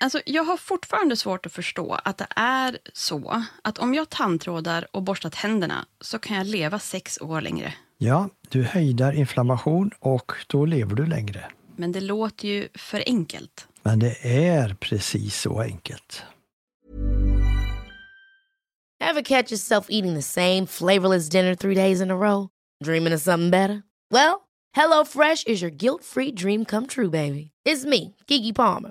Alltså, jag har fortfarande svårt att förstå att det är så att om jag tandtrådar och borstar tänderna så kan jag leva sex år längre. Ja, du hejdar inflammation och då lever du längre. Men det låter ju för enkelt. Men det är precis så enkelt. Have catch yourself eating the same flavorless dinner three days in a row? Dreaming of something better? Well, hello fresh is your guilt free dream come true baby. It's me, Gigi Palmer.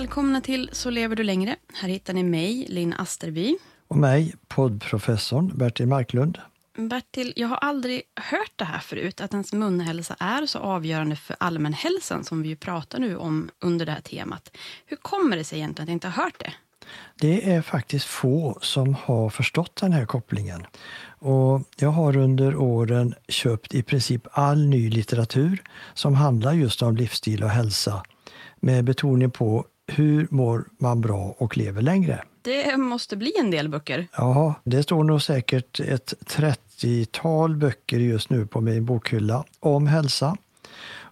Välkomna till Så lever du längre. Här hittar ni mig, Linn Asterby. Och mig, poddprofessorn Bertil Marklund. Bertil, jag har aldrig hört det här förut, att ens munhälsa är så avgörande för allmänhälsan som vi ju pratar nu om under det här temat. Hur kommer det sig egentligen att jag inte har hört det? Det är faktiskt få som har förstått den här kopplingen. Och jag har under åren köpt i princip all ny litteratur som handlar just om livsstil och hälsa med betoning på hur mår man bra och lever längre. Det måste bli en del böcker. Ja, det står nog säkert ett 30-tal böcker just nu på min bokhylla om hälsa.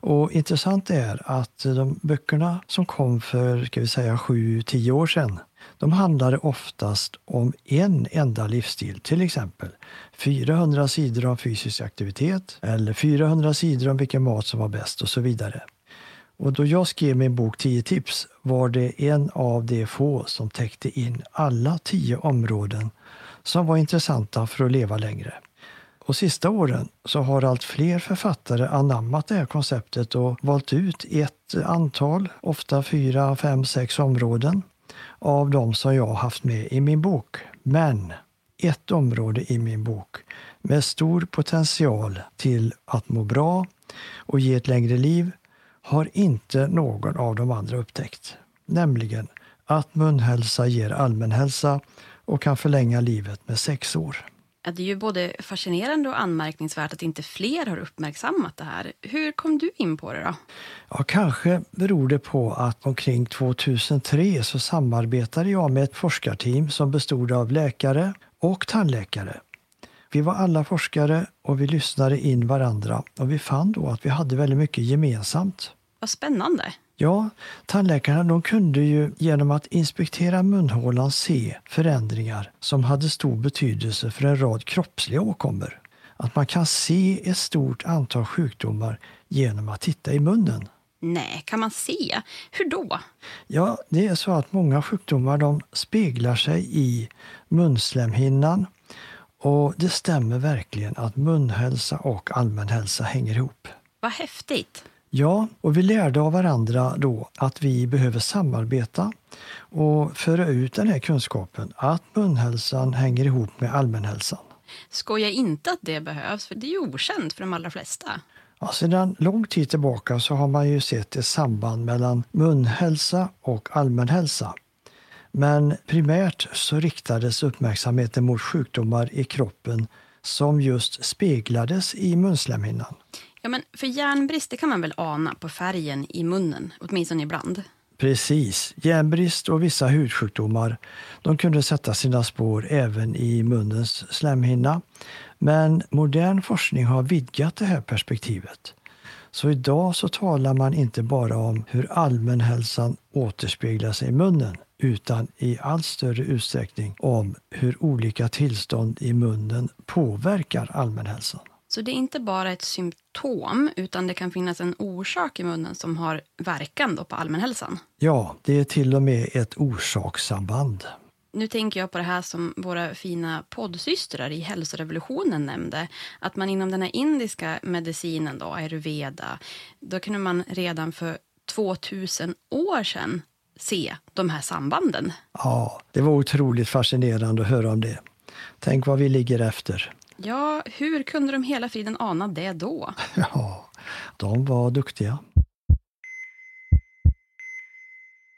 Och intressant är att de böckerna som kom för ska vi säga 7-10 år sedan, de handlade oftast om en enda livsstil. Till exempel 400 sidor om fysisk aktivitet eller 400 sidor om vilken mat som var bäst och så vidare. Och då jag skrev min bok 10 tips var det en av de få som täckte in alla tio områden som var intressanta för att leva längre. Och sista åren så har allt fler författare anammat det här konceptet och valt ut ett antal, ofta fyra, fem, sex områden av de som jag har haft med i min bok. Men ett område i min bok med stor potential till att må bra och ge ett längre liv har inte någon av de andra upptäckt. Nämligen att munhälsa ger allmänhälsa och kan förlänga livet med sex år. Det är ju både fascinerande och anmärkningsvärt att inte fler har uppmärksammat det här. Hur kom du in på det då? Ja, kanske beror det på att omkring 2003 så samarbetade jag med ett forskarteam som bestod av läkare och tandläkare. Vi var alla forskare och vi lyssnade in varandra och vi fann då att vi hade väldigt mycket gemensamt. Vad spännande. Ja, tandläkarna de kunde ju genom att inspektera munhålan se förändringar som hade stor betydelse för en rad kroppsliga åkommor. Att man kan se ett stort antal sjukdomar genom att titta i munnen. Nej, kan man se? Hur då? Ja, det är så att många sjukdomar de speglar sig i munslemhinnan och det stämmer verkligen att munhälsa och allmänhälsa hänger ihop. Vad häftigt! Ja, och vi lärde av varandra då att vi behöver samarbeta och föra ut den här kunskapen att munhälsan hänger ihop med allmänhälsan. Skoja inte att det behövs, för det är ju okänt för de allra flesta. Ja, sedan lång tid tillbaka så har man ju sett ett samband mellan munhälsa och allmänhälsa. Men primärt så riktades uppmärksamheten mot sjukdomar i kroppen som just speglades i munslemhinnan. Ja, men för järnbrist det kan man väl ana på färgen i munnen, åtminstone ibland. Precis. Järnbrist och vissa hudsjukdomar de kunde sätta sina spår även i munnens slemhinna. Men modern forskning har vidgat det här perspektivet. Så idag så talar man inte bara om hur allmänhälsan återspeglar sig i munnen utan i allt större utsträckning om hur olika tillstånd i munnen påverkar allmänhälsan. Så det är inte bara ett symptom, utan det kan finnas en orsak i munnen som har verkan på allmänhälsan? Ja, det är till och med ett orsakssamband. Nu tänker jag på det här som våra fina poddsystrar i hälsorevolutionen nämnde. Att man inom den här indiska medicinen, då, ayurveda, då kunde man redan för 2000 år sedan se de här sambanden. Ja, det var otroligt fascinerande att höra om det. Tänk vad vi ligger efter. Ja, hur kunde de hela friden ana det då? Ja, de var duktiga.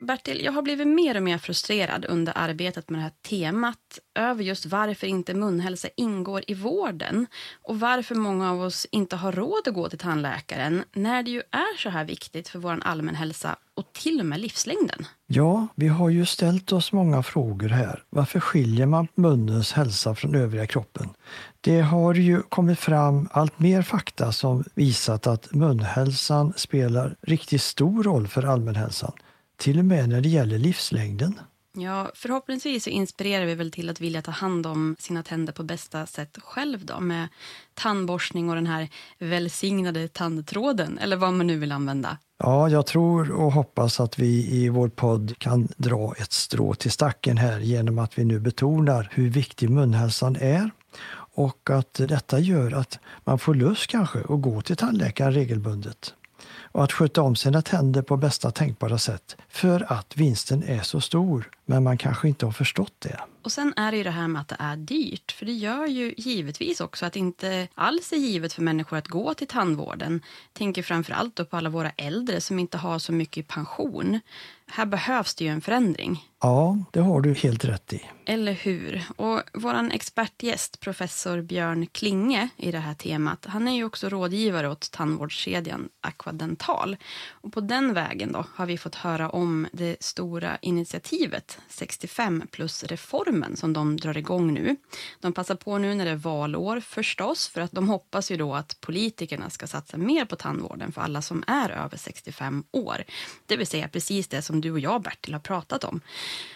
Bertil, jag har blivit mer och mer frustrerad under arbetet med det här temat över just varför inte munhälsa ingår i vården och varför många av oss inte har råd att gå till tandläkaren när det ju är så här viktigt för vår allmänhälsa och till och med livslängden. Ja, vi har ju ställt oss många frågor här. Varför skiljer man munnens hälsa från övriga kroppen? Det har ju kommit fram allt mer fakta som visat att munhälsan spelar riktigt stor roll för allmänhälsan till och med när det gäller livslängden. Ja, förhoppningsvis så inspirerar vi väl till att vilja ta hand om sina tänder på bästa sätt själv då med tandborstning och den här välsignade tandtråden eller vad man nu vill använda. Ja, jag tror och hoppas att vi i vår podd kan dra ett strå till stacken här genom att vi nu betonar hur viktig munhälsan är och att detta gör att man får lust kanske att gå till tandläkaren regelbundet och att sköta om sina tänder på bästa tänkbara sätt för att vinsten är så stor, men man kanske inte har förstått det. Och sen är det ju det här med att det är dyrt, för det gör ju givetvis också att det inte alls är givet för människor att gå till tandvården. Tänker framför allt på alla våra äldre som inte har så mycket pension. Här behövs det ju en förändring. Ja, det har du helt rätt i. Eller hur? Och vår expertgäst, professor Björn Klinge i det här temat, han är ju också rådgivare åt tandvårdskedjan Aquadental. Och på den vägen då har vi fått höra om det stora initiativet 65 plus-reformen som de drar igång nu. De passar på nu när det är valår förstås, för att de hoppas ju då att politikerna ska satsa mer på tandvården för alla som är över 65 år. Det vill säga precis det som du och jag, Bertil, har pratat om.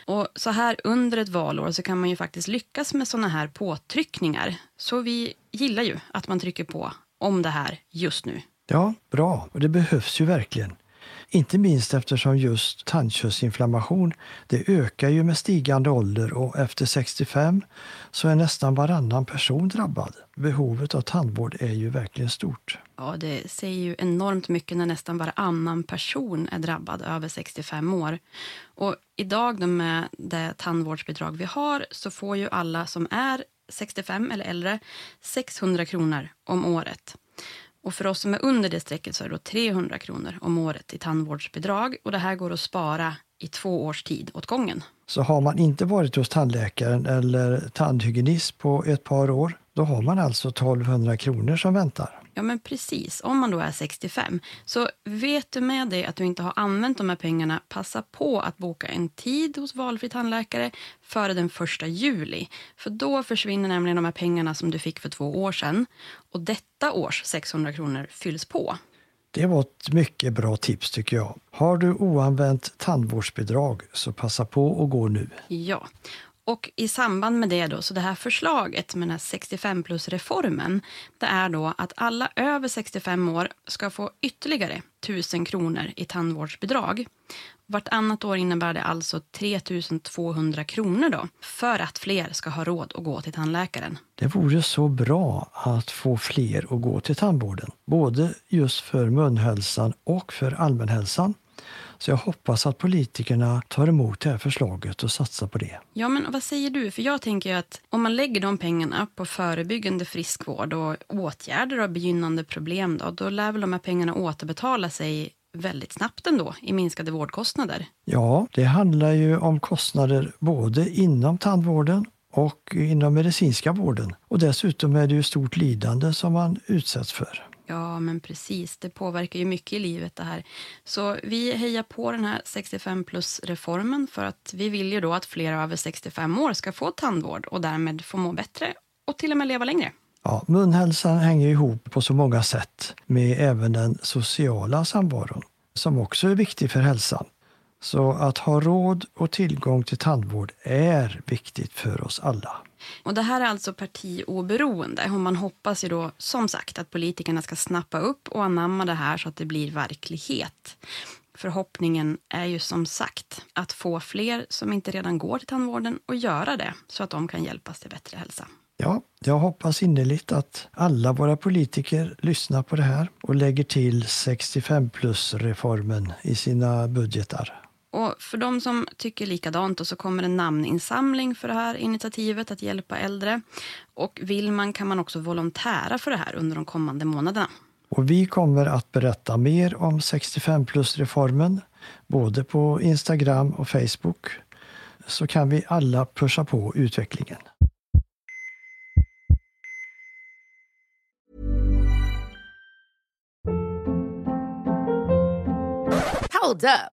Och så här under ett valår så kan man ju faktiskt lyckas med såna här påtryckningar. Så vi gillar ju att man trycker på om det här just nu. Ja, bra. Och det behövs ju verkligen. Inte minst eftersom just tandköttsinflammation det ökar ju med stigande ålder och efter 65 så är nästan varannan person drabbad. Behovet av tandvård är ju verkligen stort. Ja, det säger ju enormt mycket när nästan varannan person är drabbad över 65 år. Och idag då med det tandvårdsbidrag vi har så får ju alla som är 65 eller äldre 600 kronor om året. Och för oss som är under det strecket så är det 300 kronor om året i tandvårdsbidrag. Och det här går att spara i två års tid åt gången. Så har man inte varit hos tandläkaren eller tandhygienist på ett par år, då har man alltså 1200 kronor som väntar. Ja, men precis. Om man då är 65. Så vet du med dig att du inte har använt de här pengarna, passa på att boka en tid hos valfri tandläkare före den 1 juli. För då försvinner nämligen de här pengarna som du fick för två år sedan. Och detta års 600 kronor fylls på. Det var ett mycket bra tips tycker jag. Har du oanvänt tandvårdsbidrag så passa på att gå nu. Ja. Och i samband med det då, så det här förslaget med den här 65 plus-reformen, det är då att alla över 65 år ska få ytterligare 1000 kronor i tandvårdsbidrag. Vartannat år innebär det alltså 3 200 kronor då, för att fler ska ha råd att gå till tandläkaren. Det vore så bra att få fler att gå till tandvården, både just för munhälsan och för allmänhälsan. Så jag hoppas att politikerna tar emot det här förslaget och satsar på det. Ja, men vad säger du? För jag tänker att om man lägger de pengarna på förebyggande friskvård och åtgärder av begynnande problem, då, då lär väl de här pengarna återbetala sig väldigt snabbt ändå i minskade vårdkostnader. Ja, det handlar ju om kostnader både inom tandvården och inom medicinska vården. Och dessutom är det ju stort lidande som man utsätts för. Ja, men precis. Det påverkar ju mycket i livet det här. Så vi hejar på den här 65 plus-reformen för att vi vill ju då att fler över 65 år ska få tandvård och därmed få må bättre och till och med leva längre. Ja, munhälsan hänger ihop på så många sätt med även den sociala samvaron som också är viktig för hälsan. Så att ha råd och tillgång till tandvård är viktigt för oss alla. Och Det här är alltså partioberoende och man hoppas ju då som sagt att politikerna ska snappa upp och anamma det här så att det blir verklighet. Förhoppningen är ju som sagt att få fler som inte redan går till tandvården att göra det så att de kan hjälpas till bättre hälsa. Ja, jag hoppas innerligt att alla våra politiker lyssnar på det här och lägger till 65 plus-reformen i sina budgetar. Och för de som tycker likadant så kommer en namninsamling för det här initiativet att hjälpa äldre. Och vill man kan man också volontära för det här under de kommande månaderna. Och vi kommer att berätta mer om 65 plus-reformen både på Instagram och Facebook så kan vi alla pusha på utvecklingen. Hold up.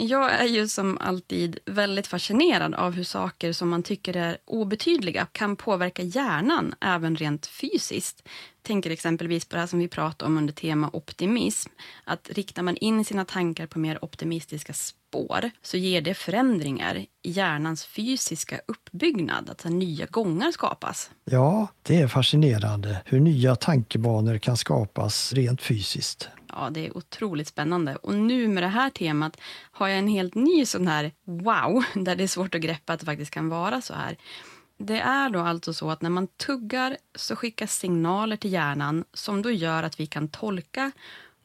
Jag är ju som alltid väldigt fascinerad av hur saker som man tycker är obetydliga kan påverka hjärnan även rent fysiskt. Tänker exempelvis på det här som vi pratade om under tema optimism. Att riktar man in sina tankar på mer optimistiska spår så ger det förändringar i hjärnans fysiska uppbyggnad, att nya gångar skapas. Ja, det är fascinerande hur nya tankebanor kan skapas rent fysiskt. Ja, det är otroligt spännande. Och nu med det här temat har jag en helt ny sån här wow, där det är svårt att greppa att det faktiskt kan vara så här. Det är då alltså så att när man tuggar så skickas signaler till hjärnan som då gör att vi kan tolka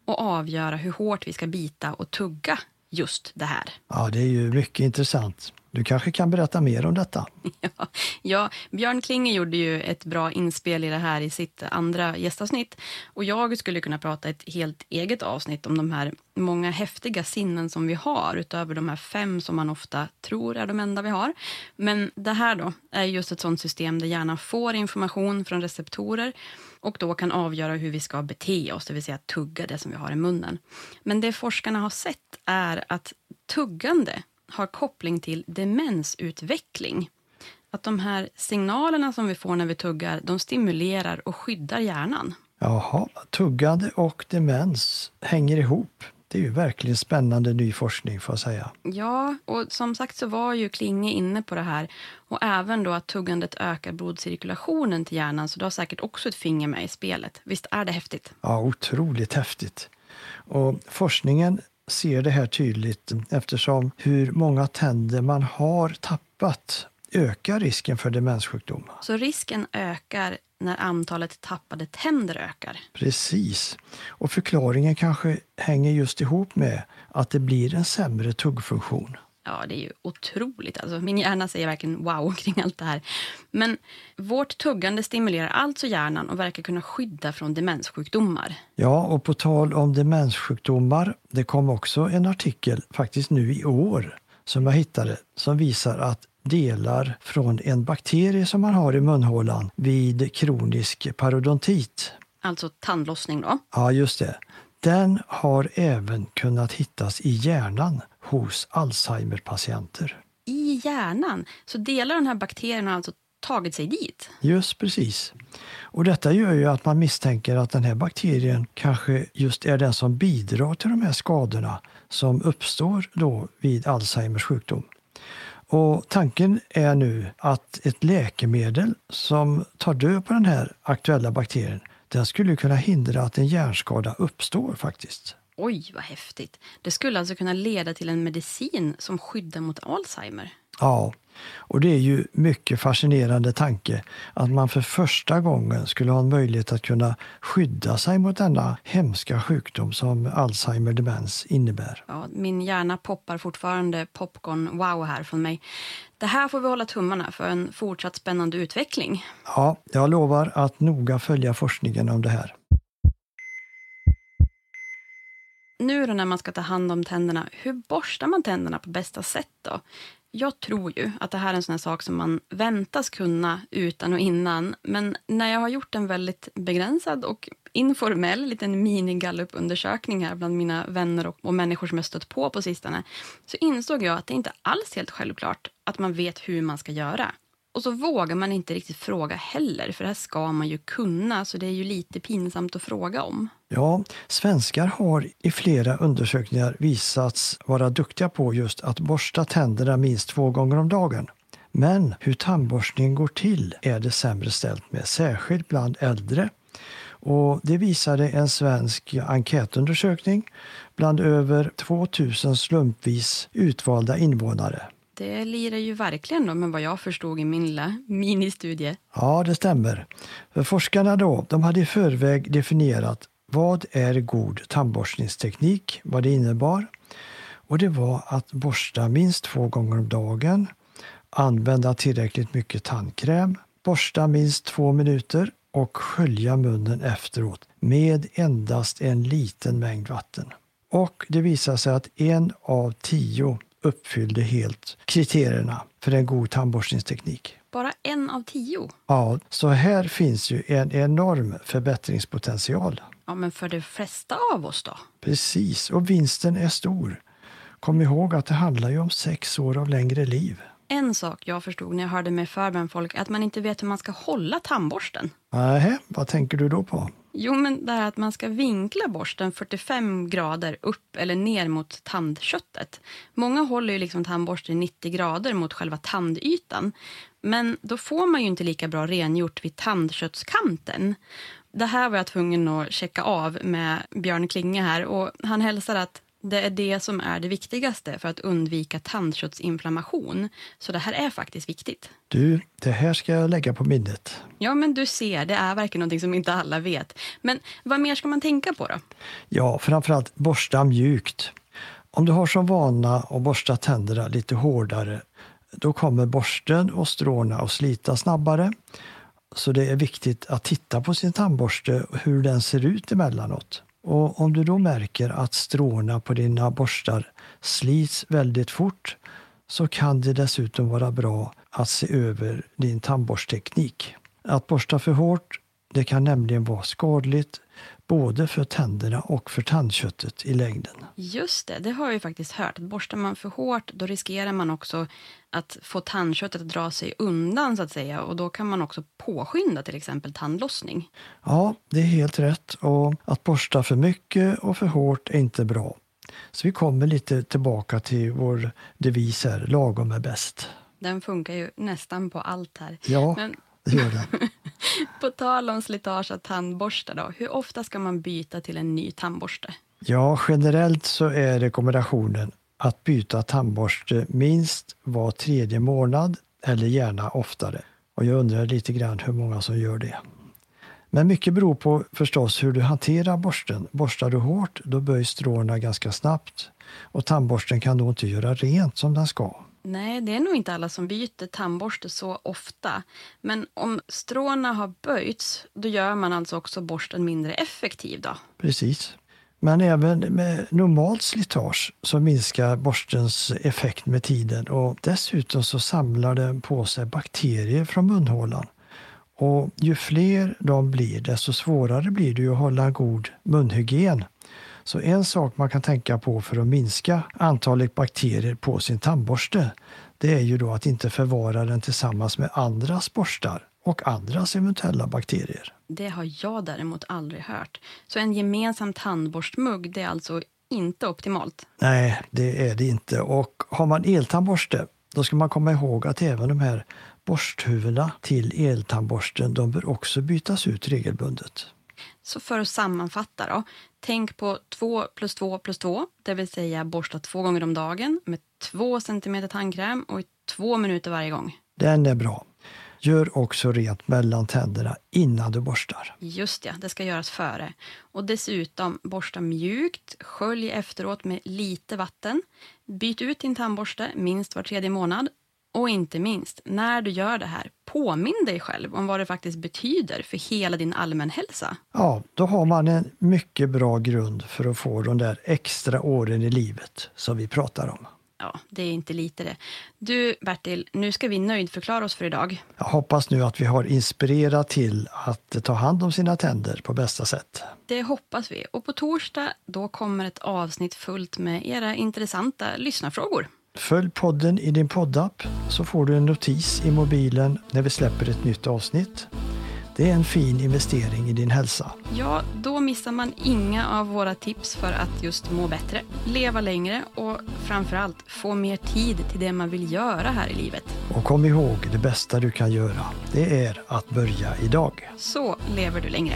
och avgöra hur hårt vi ska bita och tugga just det här. Ja, det är ju mycket intressant. Du kanske kan berätta mer om detta? Ja, ja, Björn Klinge gjorde ju ett bra inspel i det här i sitt andra gästavsnitt. Och jag skulle kunna prata ett helt eget avsnitt om de här många häftiga sinnen som vi har utöver de här fem som man ofta tror är de enda vi har. Men det här då är just ett sånt system där hjärnan får information från receptorer och då kan avgöra hur vi ska bete oss, det vill säga tugga det som vi har i munnen. Men det forskarna har sett är att tuggande har koppling till demensutveckling. Att de här signalerna som vi får när vi tuggar, de stimulerar och skyddar hjärnan. Jaha, tuggande och demens hänger ihop. Det är ju verkligen spännande ny forskning får jag säga. Ja, och som sagt så var ju Klinge inne på det här. Och även då att tuggandet ökar blodcirkulationen till hjärnan, så du har säkert också ett finger med i spelet. Visst är det häftigt? Ja, otroligt häftigt. Och forskningen ser det här tydligt eftersom hur många tänder man har tappat ökar risken för demenssjukdom. Så risken ökar när antalet tappade tänder ökar? Precis. Och förklaringen kanske hänger just ihop med att det blir en sämre tuggfunktion. Ja, det är ju otroligt. Alltså, min hjärna säger verkligen wow kring allt det här. Men vårt tuggande stimulerar alltså hjärnan och verkar kunna skydda från demenssjukdomar. Ja, och på tal om demenssjukdomar, det kom också en artikel faktiskt nu i år som jag hittade som visar att delar från en bakterie som man har i munhålan vid kronisk parodontit. Alltså tandlossning då? Ja, just det. Den har även kunnat hittas i hjärnan hos Alzheimer-patienter. I hjärnan? Så delar den här bakterien har alltså tagit sig dit? Just precis. Och detta gör ju att man misstänker att den här bakterien kanske just är den som bidrar till de här skadorna som uppstår då vid Alzheimers sjukdom. Och tanken är nu att ett läkemedel som tar död på den här aktuella bakterien, den skulle kunna hindra att en hjärnskada uppstår faktiskt. Oj, vad häftigt. Det skulle alltså kunna leda till en medicin som skyddar mot Alzheimer? Ja, och det är ju mycket fascinerande tanke att man för första gången skulle ha en möjlighet att kunna skydda sig mot denna hemska sjukdom som Alzheimer demens innebär. Ja, min hjärna poppar fortfarande popcorn wow här från mig. Det här får vi hålla tummarna för en fortsatt spännande utveckling. Ja, jag lovar att noga följa forskningen om det här. Nu då när man ska ta hand om tänderna, hur borstar man tänderna på bästa sätt då? Jag tror ju att det här är en sån sak som man väntas kunna utan och innan. Men när jag har gjort en väldigt begränsad och informell liten minigallupundersökning här bland mina vänner och, och människor som jag stött på på sistone, så insåg jag att det inte alls helt självklart att man vet hur man ska göra. Och så vågar man inte riktigt fråga heller, för det här ska man ju kunna, så det är ju lite pinsamt att fråga om. Ja, svenskar har i flera undersökningar visats vara duktiga på just att borsta tänderna minst två gånger om dagen. Men hur tandborstningen går till är det sämre ställt med, särskilt bland äldre. Och det visade en svensk enkätundersökning bland över 2000 slumpvis utvalda invånare. Det lirar ju verkligen då med vad jag förstod i min lilla ministudie. Ja, det stämmer. För forskarna då, de hade i förväg definierat vad är god tandborstningsteknik, vad det innebar. Och det var att borsta minst två gånger om dagen, använda tillräckligt mycket tandkräm, borsta minst två minuter och skölja munnen efteråt med endast en liten mängd vatten. Och det visade sig att en av tio uppfyllde helt kriterierna för en god tandborstningsteknik. Bara en av tio? Ja, så här finns ju en enorm förbättringspotential. Ja, men för de flesta av oss då? Precis, och vinsten är stor. Kom ihåg att det handlar ju om sex år av längre liv. En sak jag förstod när jag hörde mig för bland folk är att man inte vet hur man ska hålla tandborsten. Nej, vad tänker du då på? Jo, men det här att man ska vinkla borsten 45 grader upp eller ner mot tandköttet. Många håller ju liksom tandborsten 90 grader mot själva tandytan. Men då får man ju inte lika bra rengjort vid tandköttskanten. Det här var jag tvungen att checka av med Björn Klinge här och han hälsar att det är det som är det viktigaste för att undvika tandköttsinflammation. Så det här är faktiskt viktigt. Du, det här ska jag lägga på minnet. Ja, men du ser, det är verkligen någonting som inte alla vet. Men vad mer ska man tänka på då? Ja, framförallt borsta mjukt. Om du har som vana att borsta tänderna lite hårdare, då kommer borsten och stråna att slita snabbare. Så det är viktigt att titta på sin tandborste och hur den ser ut emellanåt. Och om du då märker att stråna på dina borstar slits väldigt fort så kan det dessutom vara bra att se över din tandborstteknik. Att borsta för hårt det kan nämligen vara skadligt både för tänderna och för tandköttet i längden. Just det, det har jag ju faktiskt hört. Borstar man för hårt då riskerar man också att få tandköttet att dra sig undan så att säga och då kan man också påskynda till exempel tandlossning. Ja, det är helt rätt och att borsta för mycket och för hårt är inte bra. Så vi kommer lite tillbaka till vår devis här, lagom är bäst. Den funkar ju nästan på allt här. Ja, Men det gör den. på tal om slitage av tandborstar då, hur ofta ska man byta till en ny tandborste? Ja, generellt så är rekommendationen att byta tandborste minst var tredje månad eller gärna oftare. Och jag undrar lite grann hur många som gör det. Men mycket beror på förstås hur du hanterar borsten. Borstar du hårt, då böjs stråna ganska snabbt och tandborsten kan då inte göra rent som den ska. Nej, det är nog inte alla som byter tandborste så ofta. Men om stråna har böjts, då gör man alltså också borsten mindre effektiv då? Precis. Men även med normalt slitage så minskar borstens effekt med tiden och dessutom så samlar den på sig bakterier från munhålan. Och ju fler de blir, desto svårare blir det att hålla god munhygien. Så en sak man kan tänka på för att minska antalet bakterier på sin tandborste, det är ju då att inte förvara den tillsammans med andras borstar och andras eventuella bakterier. Det har jag däremot aldrig hört. Så en gemensam tandborstmugg, det är alltså inte optimalt? Nej, det är det inte. Och har man eltandborste, då ska man komma ihåg att även de här borsthuvudena till eltandborsten, de bör också bytas ut regelbundet. Så för att sammanfatta då. Tänk på 2 plus 2 plus 2, det vill säga borsta två gånger om dagen med 2 cm tandkräm och i två minuter varje gång. Den är bra. Gör också rent mellan tänderna innan du borstar. Just ja, det ska göras före. Och dessutom, borsta mjukt, skölj efteråt med lite vatten. Byt ut din tandborste minst var tredje månad. Och inte minst, när du gör det här, påminn dig själv om vad det faktiskt betyder för hela din allmänhälsa. Ja, då har man en mycket bra grund för att få de där extra åren i livet som vi pratar om. Ja, det är inte lite det. Du, Bertil, nu ska vi nöjdförklara oss för idag. Jag hoppas nu att vi har inspirerat till att ta hand om sina tänder på bästa sätt. Det hoppas vi. Och på torsdag, då kommer ett avsnitt fullt med era intressanta lyssnarfrågor. Följ podden i din poddapp så får du en notis i mobilen när vi släpper ett nytt avsnitt. Det är en fin investering i din hälsa. Ja, då missar man inga av våra tips för att just må bättre, leva längre och framförallt få mer tid till det man vill göra här i livet. Och kom ihåg, det bästa du kan göra, det är att börja idag. Så lever du längre.